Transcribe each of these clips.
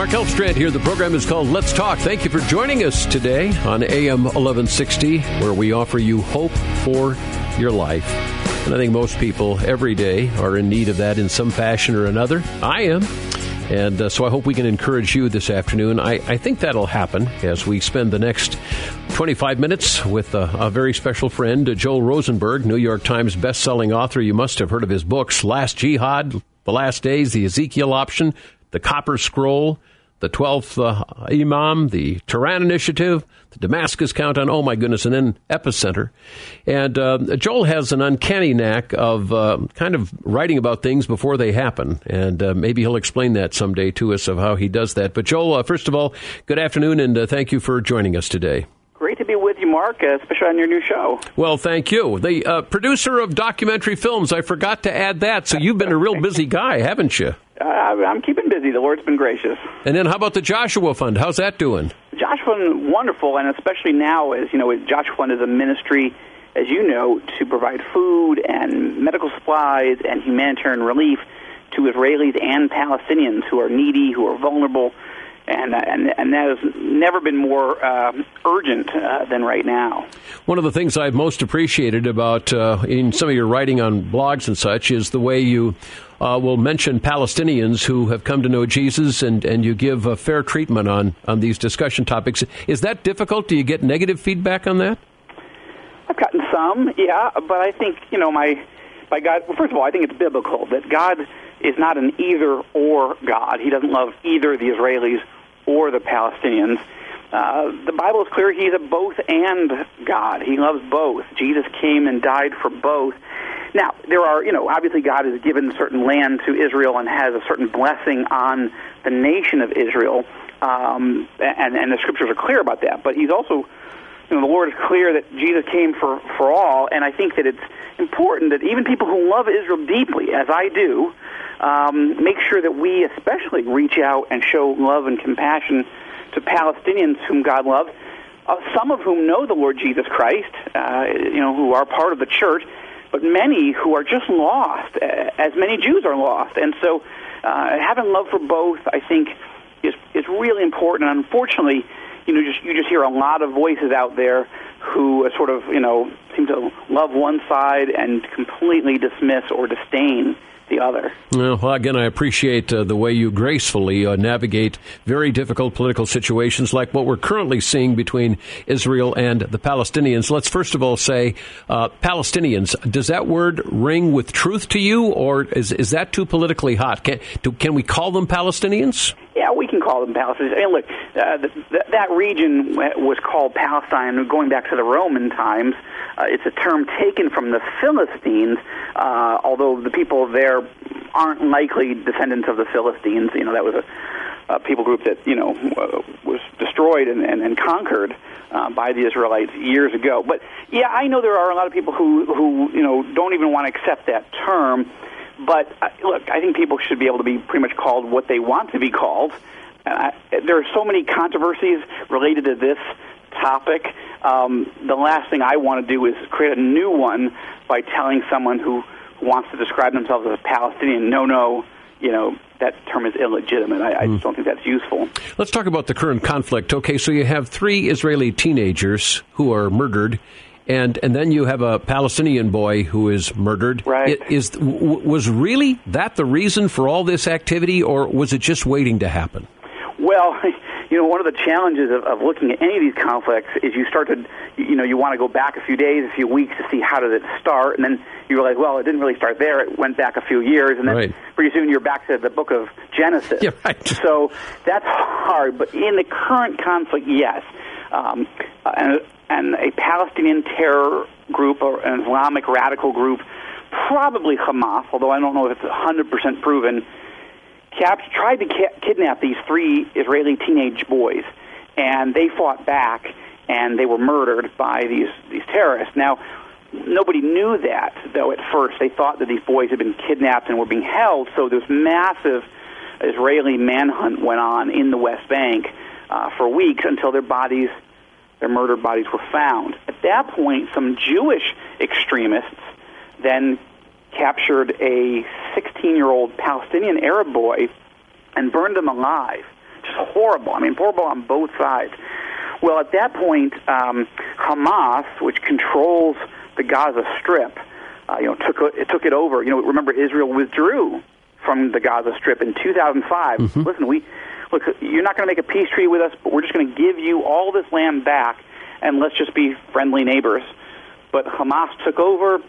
Mark Elfstrand here. The program is called Let's Talk. Thank you for joining us today on AM 1160, where we offer you hope for your life. And I think most people every day are in need of that in some fashion or another. I am. And uh, so I hope we can encourage you this afternoon. I, I think that'll happen as we spend the next 25 minutes with a, a very special friend, uh, Joel Rosenberg, New York Times best-selling author. You must have heard of his books, Last Jihad, The Last Days, The Ezekiel Option, The Copper Scroll, the 12th uh, Imam, the Tehran Initiative, the Damascus Countdown, oh my goodness, and then Epicenter. And uh, Joel has an uncanny knack of uh, kind of writing about things before they happen. And uh, maybe he'll explain that someday to us of how he does that. But Joel, uh, first of all, good afternoon and uh, thank you for joining us today. Great to be with you, Mark, especially on your new show. Well, thank you. The producer of documentary films, I forgot to add that. So you've been a real busy guy, haven't you? Uh, I'm keeping busy. The Lord's been gracious. And then, how about the Joshua Fund? How's that doing? Joshua Fund, wonderful, and especially now, as you know, Joshua Fund is a ministry, as you know, to provide food and medical supplies and humanitarian relief to Israelis and Palestinians who are needy, who are vulnerable, and uh, and and that has never been more uh, urgent uh, than right now. One of the things I've most appreciated about uh, in some of your writing on blogs and such is the way you uh, will mention Palestinians who have come to know Jesus, and, and you give a fair treatment on, on these discussion topics. Is that difficult? Do you get negative feedback on that? I've gotten some, yeah, but I think you know my by God. Well, first of all, I think it's biblical that God is not an either or God. He doesn't love either the Israelis or the Palestinians. Uh, the Bible is clear he's a both and God. He loves both. Jesus came and died for both. Now, there are, you know, obviously God has given certain land to Israel and has a certain blessing on the nation of Israel, um, and, and the scriptures are clear about that. But he's also, you know, the Lord is clear that Jesus came for, for all, and I think that it's important that even people who love Israel deeply, as I do, um, make sure that we especially reach out and show love and compassion to Palestinians whom God loves, uh, some of whom know the Lord Jesus Christ, uh, you know, who are part of the church, but many who are just lost, as many Jews are lost. And so, uh, having love for both, I think, is is really important. Unfortunately, you know, just you just hear a lot of voices out there who uh, sort of, you know, seem to love one side and completely dismiss or disdain the other. Well, again, I appreciate uh, the way you gracefully uh, navigate very difficult political situations like what we're currently seeing between Israel and the Palestinians. Let's first of all say, uh, Palestinians, does that word ring with truth to you, or is, is that too politically hot? Can, do, can we call them Palestinians? Yeah, we can call them Palestinians. And look, uh, the, the, that region was called Palestine going back to the Roman times. Uh, it's a term taken from the Philistines, uh, although the people there aren't likely descendants of the Philistines. You know, that was a, a people group that you know uh, was destroyed and, and, and conquered uh, by the Israelites years ago. But yeah, I know there are a lot of people who who you know don't even want to accept that term. But uh, look, I think people should be able to be pretty much called what they want to be called. Uh, there are so many controversies related to this topic. Um, the last thing I want to do is create a new one by telling someone who wants to describe themselves as a Palestinian, no, no, you know, that term is illegitimate. I, I just hmm. don't think that's useful. Let's talk about the current conflict. Okay, so you have three Israeli teenagers who are murdered and and then you have a Palestinian boy who is murdered. Right? It, is was really that the reason for all this activity, or was it just waiting to happen? Well, you know, one of the challenges of, of looking at any of these conflicts is you start to, you know, you want to go back a few days, a few weeks to see how did it start, and then you realize, well, it didn't really start there. It went back a few years, and then right. pretty soon you're back to the book of Genesis. Yeah, right. So that's hard. But in the current conflict, yes. Um, and and a Palestinian terror group or an Islamic radical group, probably Hamas, although I don't know if it's 100% proven, capt- tried to ki- kidnap these three Israeli teenage boys, and they fought back, and they were murdered by these these terrorists. Now, nobody knew that though. At first, they thought that these boys had been kidnapped and were being held. So this massive Israeli manhunt went on in the West Bank uh, for weeks until their bodies their murdered bodies were found. At that point, some Jewish extremists then captured a 16 year old Palestinian Arab boy and burned him alive. just horrible. I mean, horrible on both sides. Well, at that point, um, Hamas, which controls the Gaza Strip, uh, you know, took it took it over. You know, remember Israel withdrew from the Gaza Strip in 2005. Mm-hmm. Listen, we look. You're not going to make a peace treaty with us, but we're just going to give you all this land back, and let's just be friendly neighbors. But Hamas took over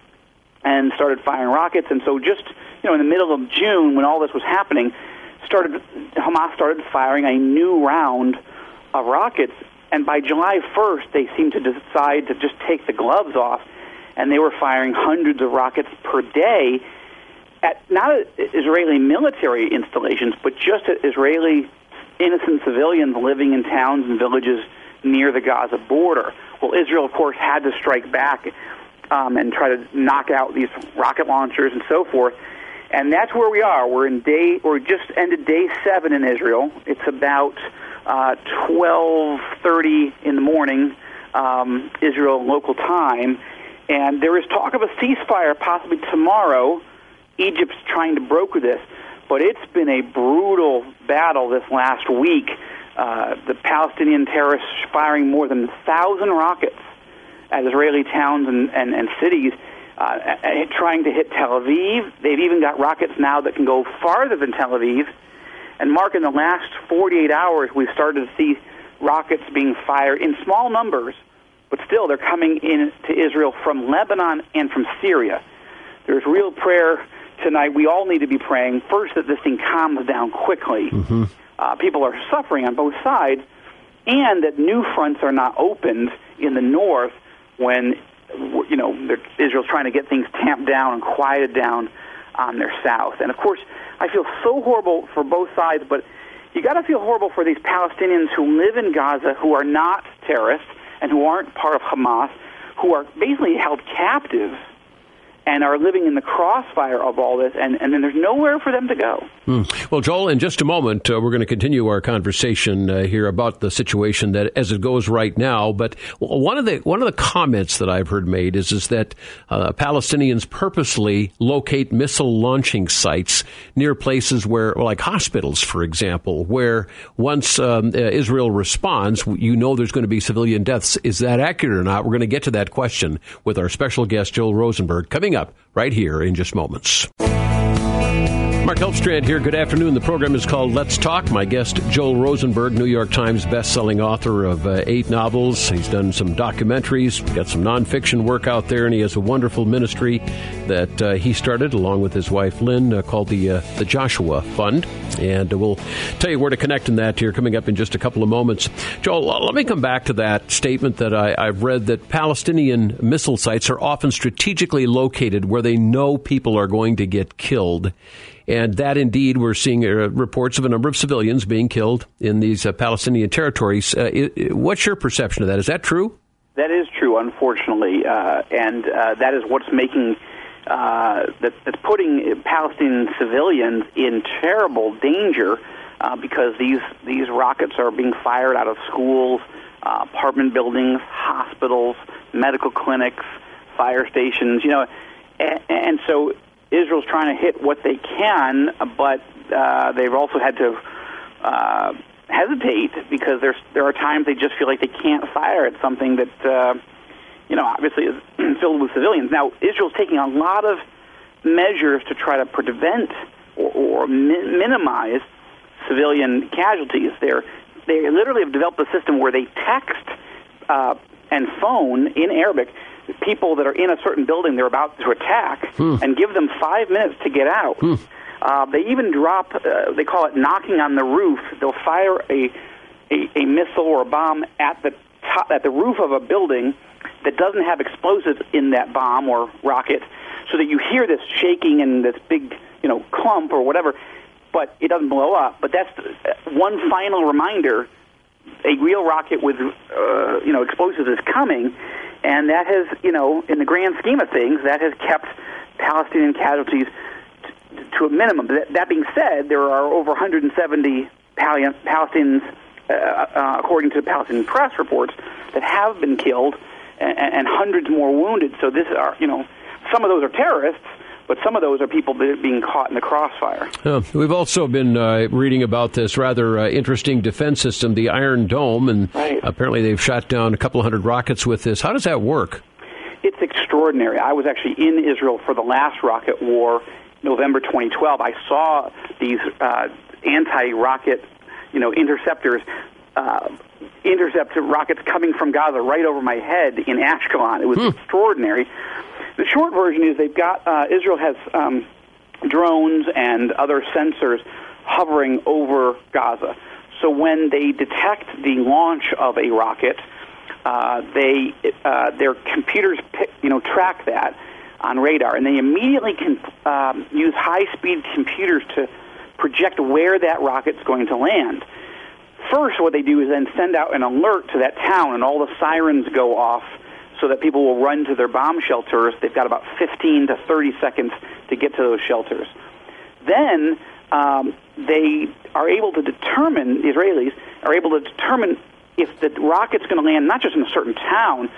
and started firing rockets, and so just you know, in the middle of June, when all this was happening, started Hamas started firing a new round of rockets, and by July 1st, they seemed to decide to just take the gloves off, and they were firing hundreds of rockets per day at not Israeli military installations, but just at Israeli innocent civilians living in towns and villages near the Gaza border. Well, Israel, of course, had to strike back um, and try to knock out these rocket launchers and so forth. And that's where we are. We're in day, or just ended day seven in Israel. It's about uh, 12:30 in the morning, um, Israel local time, and there is talk of a ceasefire possibly tomorrow. Egypt's trying to broker this, but it's been a brutal battle this last week. Uh, the Palestinian terrorists firing more than a thousand rockets at Israeli towns and, and, and cities uh, trying to hit Tel Aviv. They've even got rockets now that can go farther than Tel Aviv. And Mark, in the last 48 hours, we've started to see rockets being fired in small numbers, but still they're coming in to Israel from Lebanon and from Syria. There's real prayer tonight. We all need to be praying first that this thing calms down quickly. Mm-hmm. Uh, people are suffering on both sides, and that new fronts are not opened in the north when you know, Israel's trying to get things tamped down and quieted down on their south. And of course, I feel so horrible for both sides, but you got to feel horrible for these Palestinians who live in Gaza who are not terrorists and who aren't part of Hamas, who are basically held captive and are living in the crossfire of all this, and, and then there's nowhere for them to go. Mm. Well, Joel, in just a moment, uh, we're going to continue our conversation uh, here about the situation that as it goes right now. But one of the one of the comments that I've heard made is is that uh, Palestinians purposely locate missile launching sites near places where, like hospitals, for example, where once um, uh, Israel responds, you know there's going to be civilian deaths. Is that accurate or not? We're going to get to that question with our special guest, Joel Rosenberg, coming coming up right here in just moments. Mark Elfstrand here. Good afternoon. The program is called Let's Talk. My guest, Joel Rosenberg, New York Times best-selling author of uh, eight novels. He's done some documentaries, got some nonfiction work out there, and he has a wonderful ministry that uh, he started along with his wife Lynn uh, called the uh, the Joshua Fund. And we'll tell you where to connect in that here coming up in just a couple of moments. Joel, uh, let me come back to that statement that I, I've read that Palestinian missile sites are often strategically located where they know people are going to get killed. And that indeed, we're seeing uh, reports of a number of civilians being killed in these uh, Palestinian territories. Uh, it, what's your perception of that? Is that true? That is true, unfortunately. Uh, and uh, that is what's making. That, that's putting Palestinian civilians in terrible danger because these these rockets are being fired out of schools, apartment buildings, hospitals, medical clinics, fire stations. You know, and, and so Israel's trying to hit what they can, but uh, they've also had to uh, hesitate because there's there are times they just feel like they can't fire at something that uh, you know obviously is filled with civilians. Now Israel's taking a lot of measures to try to prevent or, or mi- minimize civilian casualties. They're they literally have developed a system where they text uh, and phone in Arabic people that are in a certain building they're about to attack hmm. and give them five minutes to get out. Hmm. Uh, they even drop, uh, they call it knocking on the roof. They'll fire a, a, a missile or a bomb at the top, at the roof of a building that doesn't have explosives in that bomb or rocket, so that you hear this shaking and this big, you know, clump or whatever, but it doesn't blow up. But that's one final reminder: a real rocket with, uh, you know, explosives is coming, and that has, you know, in the grand scheme of things, that has kept Palestinian casualties t- to a minimum. That, that being said, there are over 170 Palestinians, uh, uh, according to Palestinian press reports, that have been killed, and, and hundreds more wounded. So this are, you know, some of those are terrorists, but some of those are people being caught in the crossfire. Uh, we've also been uh, reading about this rather uh, interesting defense system, the Iron Dome, and right. apparently they've shot down a couple hundred rockets with this. How does that work? It's extraordinary. I was actually in Israel for the last rocket war, November 2012. I saw these uh, anti-rocket, you know, interceptors. Uh, intercept rockets coming from Gaza right over my head in Ashkelon. It was hmm. extraordinary. The short version is they've got uh, Israel has um, drones and other sensors hovering over Gaza. So when they detect the launch of a rocket, uh, they uh, their computers pick, you know track that on radar, and they immediately can um, use high-speed computers to project where that rocket's going to land. First, what they do is then send out an alert to that town, and all the sirens go off so that people will run to their bomb shelters. They've got about 15 to 30 seconds to get to those shelters. Then um, they are able to determine, the Israelis are able to determine if the rocket's going to land not just in a certain town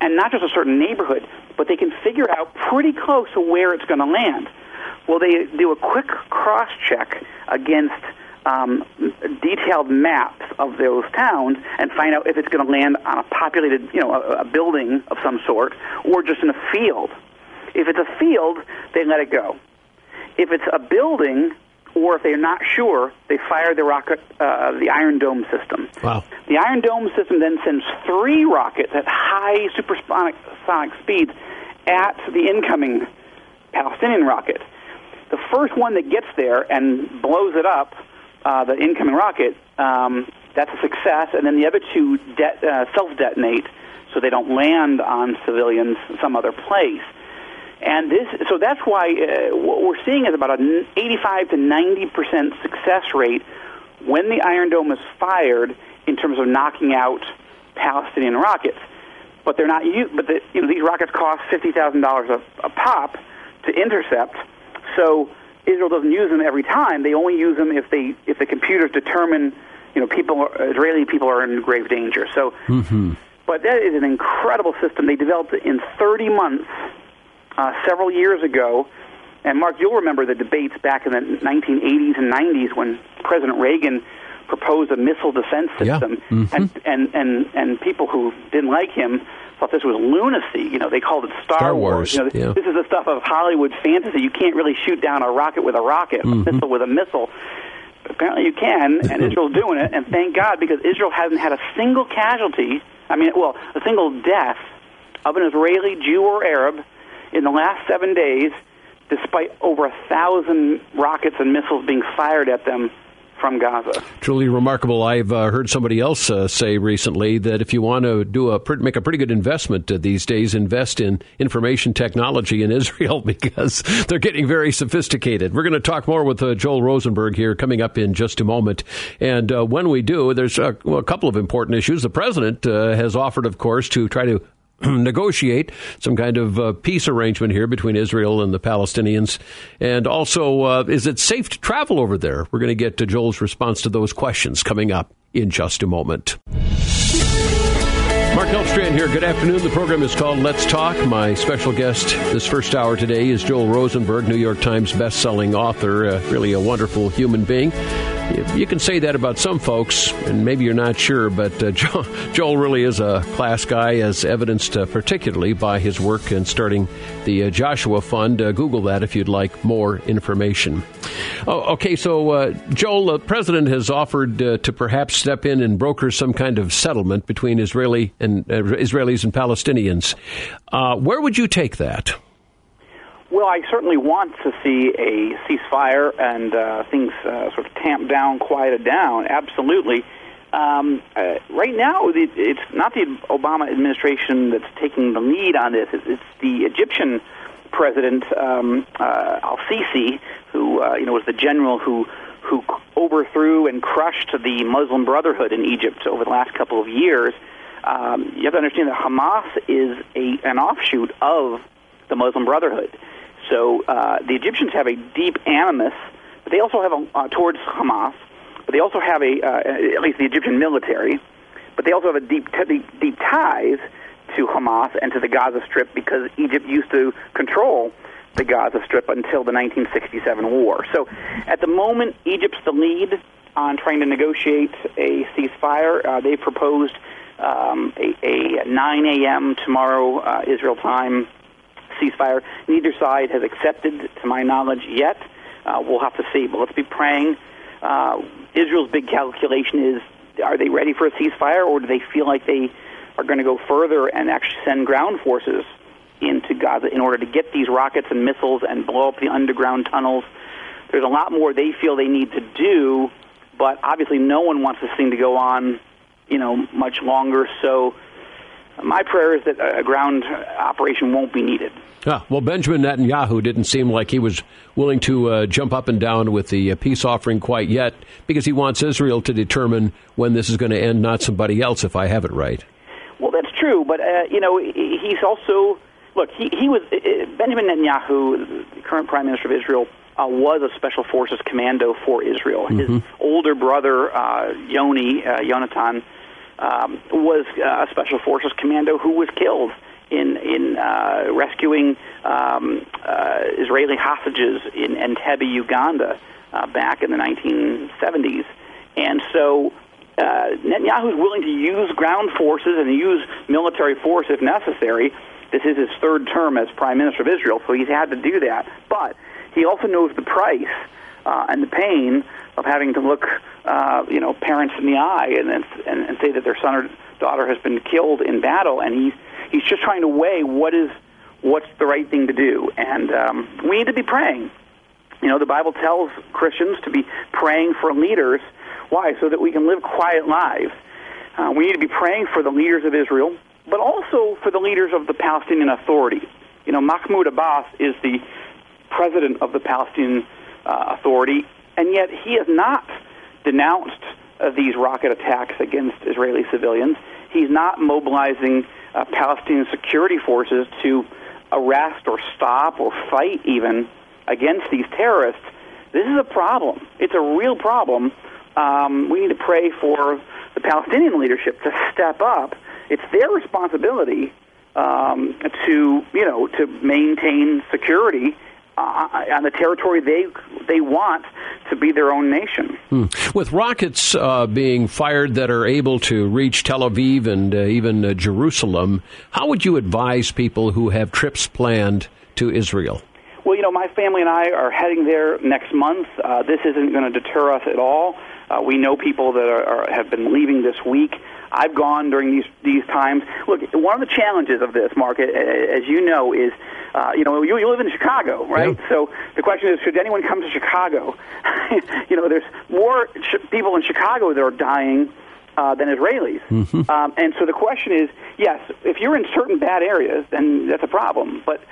and not just a certain neighborhood, but they can figure out pretty close to where it's going to land. Well, they do a quick cross check against um, detailed maps of those towns and find out if it's going to land on a populated, you know, a, a building of some sort or just in a field. If it's a field, they let it go. If it's a building, or if they're not sure, they fire the rocket, uh, the Iron Dome system. Wow. The Iron Dome system then sends three rockets at high supersonic sonic speeds at the incoming Palestinian rocket. The first one that gets there and blows it up uh, the incoming rocket, um, that's a success. And then the other two de- uh, self detonate so they don't land on civilians some other place. And this, so that's why uh, what we're seeing is about an 85 to 90 percent success rate when the Iron Dome is fired in terms of knocking out Palestinian rockets. But they're not. But the, you know, these rockets cost fifty thousand dollars a pop to intercept. So Israel doesn't use them every time. They only use them if they if the computers determine you know people Israeli people are in grave danger. So, mm-hmm. but that is an incredible system. They developed it in 30 months uh, several years ago. And Mark, you'll remember the debates back in the 1980s and 90s when President Reagan proposed a missile defense system, yeah. mm-hmm. and, and and and people who didn't like him thought this was lunacy. You know, they called it Star, Star Wars. Wars. You know, yeah. This is the stuff of Hollywood fantasy. You can't really shoot down a rocket with a rocket, mm-hmm. a missile with a missile. Apparently, you can, and Israel's doing it. And thank God, because Israel hasn't had a single casualty. I mean, well, a single death of an Israeli Jew or Arab in the last seven days, despite over a thousand rockets and missiles being fired at them from Gaza. Truly remarkable. I've uh, heard somebody else uh, say recently that if you want to do a make a pretty good investment uh, these days, invest in information technology in Israel because they're getting very sophisticated. We're going to talk more with uh, Joel Rosenberg here coming up in just a moment. And uh, when we do, there's a, well, a, couple of important issues. The president has offered, of course, to try to negotiate some kind of uh, peace arrangement here between Israel and the Palestinians? And also, uh, is it safe to travel over there? We're going to get to Joel's response to those questions coming up in just a moment. Mark Elfstrand here. Good afternoon. The program is called Let's Talk. My special guest this first hour today is Joel Rosenberg, New York Times best-selling author, uh, really a wonderful human being. You can say that about some folks, and maybe you're not sure, but uh, Joel really is a class guy, as evidenced uh, particularly by his work in starting the uh, Joshua Fund. Uh, Google that if you'd like more information. Oh, okay, so uh, Joel, the president has offered uh, to perhaps step in and broker some kind of settlement between Israeli and Israelis and Palestinians. where would you take that? Well, I certainly want to see a ceasefire and uh, things uh, sort of tamped down, quieted down. Absolutely. Um, uh, right now, it, it's not the Obama administration that's taking the lead on this. It's, it's the Egyptian president um, uh, Al Sisi, who uh, you know was the general who who overthrew and crushed the Muslim Brotherhood in Egypt over the last couple of years. Um, you have to understand that Hamas is a an offshoot of the Muslim Brotherhood. So uh, the Egyptians have a deep animus, but they also have a, uh, towards Hamas. But they also have a, uh, at least the Egyptian military, but they also have a deep, deep, deep ties to Hamas and to the Gaza Strip because Egypt used to control the Gaza Strip until the 1967 war. So at the moment, Egypt's the lead on trying to negotiate a ceasefire. Uh, they proposed um, a, a 9 a.m. tomorrow uh, Israel time ceasefire. Neither side has accepted, to my knowledge, yet. Uh, we'll have to see, but let's be praying. Uh, Israel's big calculation is: Are they ready for a ceasefire, or do they feel like they are going to go further and actually send ground forces into Gaza in order to get these rockets and missiles and blow up the underground tunnels? There's a lot more they feel they need to do, but obviously, no one wants this thing to go on, you know, much longer. So my prayer is that a ground operation won't be needed. Ah, well, Benjamin Netanyahu didn't seem like he was willing to uh, jump up and down with the uh, peace offering quite yet because he wants Israel to determine when this is going to end, not somebody else, if I have it right. Well, that's true, but, uh, you know, he's also, look, he, he was, uh, uh, Benjamin Netanyahu, the current prime minister of Israel, uh, was a special forces commando for Israel. Mm-hmm. His older brother, uh, Yoni, uh, Yonatan, um, was uh, a special forces commando who was killed in in uh, rescuing um, uh, Israeli hostages in Entebbe, Uganda, uh, back in the 1970s, and so. Uh, Netanyahu is willing to use ground forces and use military force if necessary. This is his third term as prime minister of Israel, so he's had to do that. But he also knows the price uh, and the pain of having to look, uh, you know, parents in the eye and, and and say that their son or daughter has been killed in battle, and he's he's just trying to weigh what is what's the right thing to do, and um, we need to be praying. You know, the Bible tells Christians to be praying for leaders. Why? So that we can live quiet lives. Uh, we need to be praying for the leaders of Israel, but also for the leaders of the Palestinian Authority. You know, Mahmoud Abbas is the president of the Palestinian uh, Authority, and yet he has not denounced uh, these rocket attacks against Israeli civilians. He's not mobilizing uh, Palestinian security forces to arrest or stop or fight even against these terrorists. This is a problem. It's a real problem. Um, we need to pray for the Palestinian leadership to step up. It's their responsibility um, to, you know, to maintain security uh, on the territory they they want to be their own nation. Hmm. With rockets uh, being fired that are able to reach Tel Aviv and uh, even uh, Jerusalem, how would you advise people who have trips planned to Israel? Well, you know, my family and I are heading there next month. Uh, this isn't going to deter us at all. Uh, we know people that are, are, have been leaving this week. I've gone during these these times. Look, one of the challenges of this market, as you know, is uh, you know you, you live in Chicago, right? So the question is, should anyone come to Chicago? you know, there's more ch- people in Chicago that are dying uh, than Israelis. Mm-hmm. Um, and so the question is, yes, if you're in certain bad areas, then that's a problem. But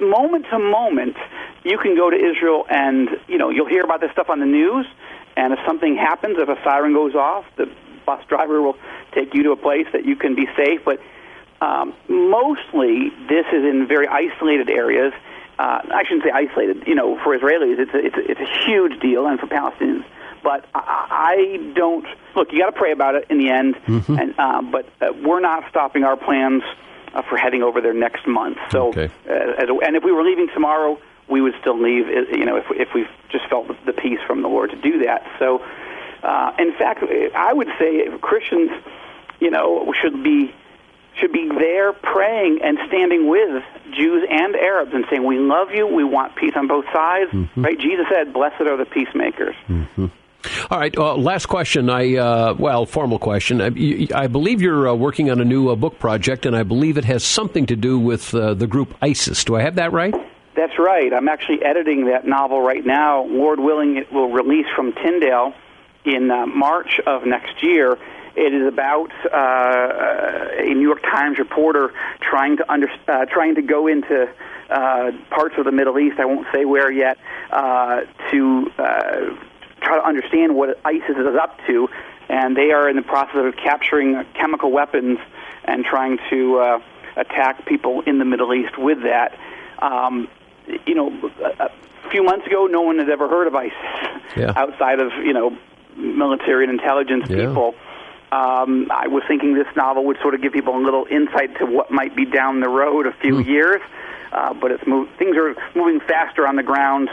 moment to moment, you can go to Israel and you know you'll hear about this stuff on the news. And if something happens, if a siren goes off, the bus driver will take you to a place that you can be safe. But um, mostly, this is in very isolated areas. Uh, I shouldn't say isolated. You know, for Israelis, it's a, it's a, it's a huge deal, and for Palestinians. But I, I don't look. You got to pray about it in the end. Mm-hmm. And uh, but uh, we're not stopping our plans uh, for heading over there next month. So, okay. uh, and if we were leaving tomorrow, we would still leave. Uh, you know, if if we just felt the peace from the Lord to do that. So uh, in fact, I would say Christians, you know, should be should be there praying and standing with Jews and Arabs and saying, "We love you. We want peace on both sides." Mm-hmm. Right? Jesus said, "Blessed are the peacemakers." Mm-hmm. All right. Uh, last question. I uh, well, formal question. I, I believe you're uh, working on a new uh, book project, and I believe it has something to do with uh, the group ISIS. Do I have that right? That's right. I'm actually editing that novel right now. Lord willing, it will release from Tyndale in uh, March of next year. It is about uh, a New York Times reporter trying to under, uh, trying to go into uh, parts of the Middle East. I won't say where yet uh, to uh, try to understand what ISIS is up to, and they are in the process of capturing chemical weapons and trying to uh, attack people in the Middle East with that. Um, you know, a few months ago, no one had ever heard of ISIS yeah. outside of you know military and intelligence yeah. people. Um, I was thinking this novel would sort of give people a little insight to what might be down the road a few mm. years, uh, but it's move, things are moving faster on the ground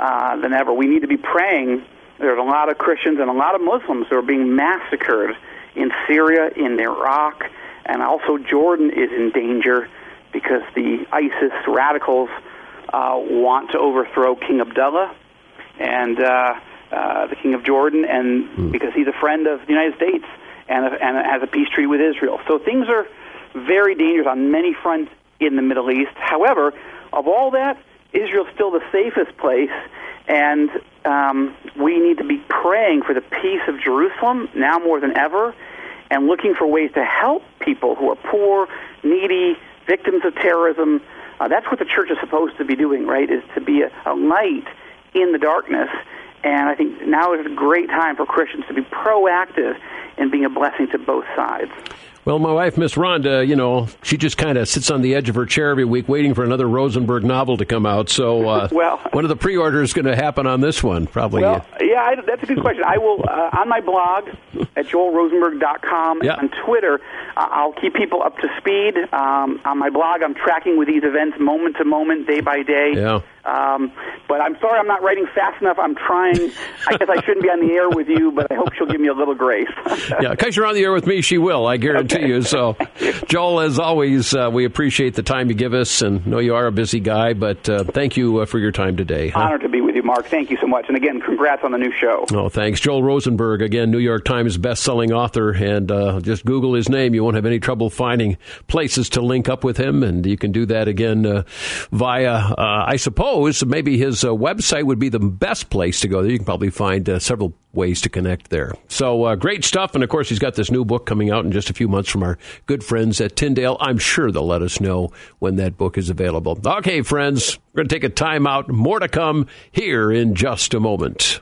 uh, than ever. We need to be praying. There's a lot of Christians and a lot of Muslims who are being massacred in Syria, in Iraq, and also Jordan is in danger because the ISIS radicals uh, want to overthrow King Abdullah and uh, uh, the King of Jordan, and mm. because he's a friend of the United States and, and has a peace treaty with Israel. So things are very dangerous on many fronts in the Middle East. However, of all that, Israel's still the safest place, and um, we need to be praying for the peace of Jerusalem now more than ever, and looking for ways to help people who are poor, needy, victims of terrorism. Uh, that's what the church is supposed to be doing, right? Is to be a, a light in the darkness. And I think now is a great time for Christians to be proactive in being a blessing to both sides. Well, my wife, Miss Rhonda, you know, she just kind of sits on the edge of her chair every week waiting for another Rosenberg novel to come out. So, uh, well, when are the pre-orders is going to happen on this one? Probably. Well, yeah, I, that's a good question. I will uh, on my blog at joelrosenberg.com yeah. on Twitter. Uh, I'll keep people up to speed. Um, on my blog, I'm tracking with these events moment to moment, day by day. Yeah. Um, but I'm sorry I'm not writing fast enough. I'm trying. I guess I shouldn't be on the air with you, but I hope she'll give me a little grace. yeah, because you're on the air with me, she will. I guarantee okay. you. So, Joel, as always, uh, we appreciate the time you give us, and know you are a busy guy, but uh, thank you uh, for your time today. Huh? Honored to be with you, Mark. Thank you so much, and again, congrats on the new show. Oh, thanks, Joel Rosenberg. Again, New York Times best-selling author, and uh, just Google his name. You won't have any trouble finding places to link up with him, and you can do that again uh, via, uh, I suppose, maybe his his uh, website would be the best place to go. There. You can probably find uh, several ways to connect there. So uh, great stuff. And of course, he's got this new book coming out in just a few months from our good friends at Tyndale. I'm sure they'll let us know when that book is available. Okay, friends, we're going to take a time out. More to come here in just a moment.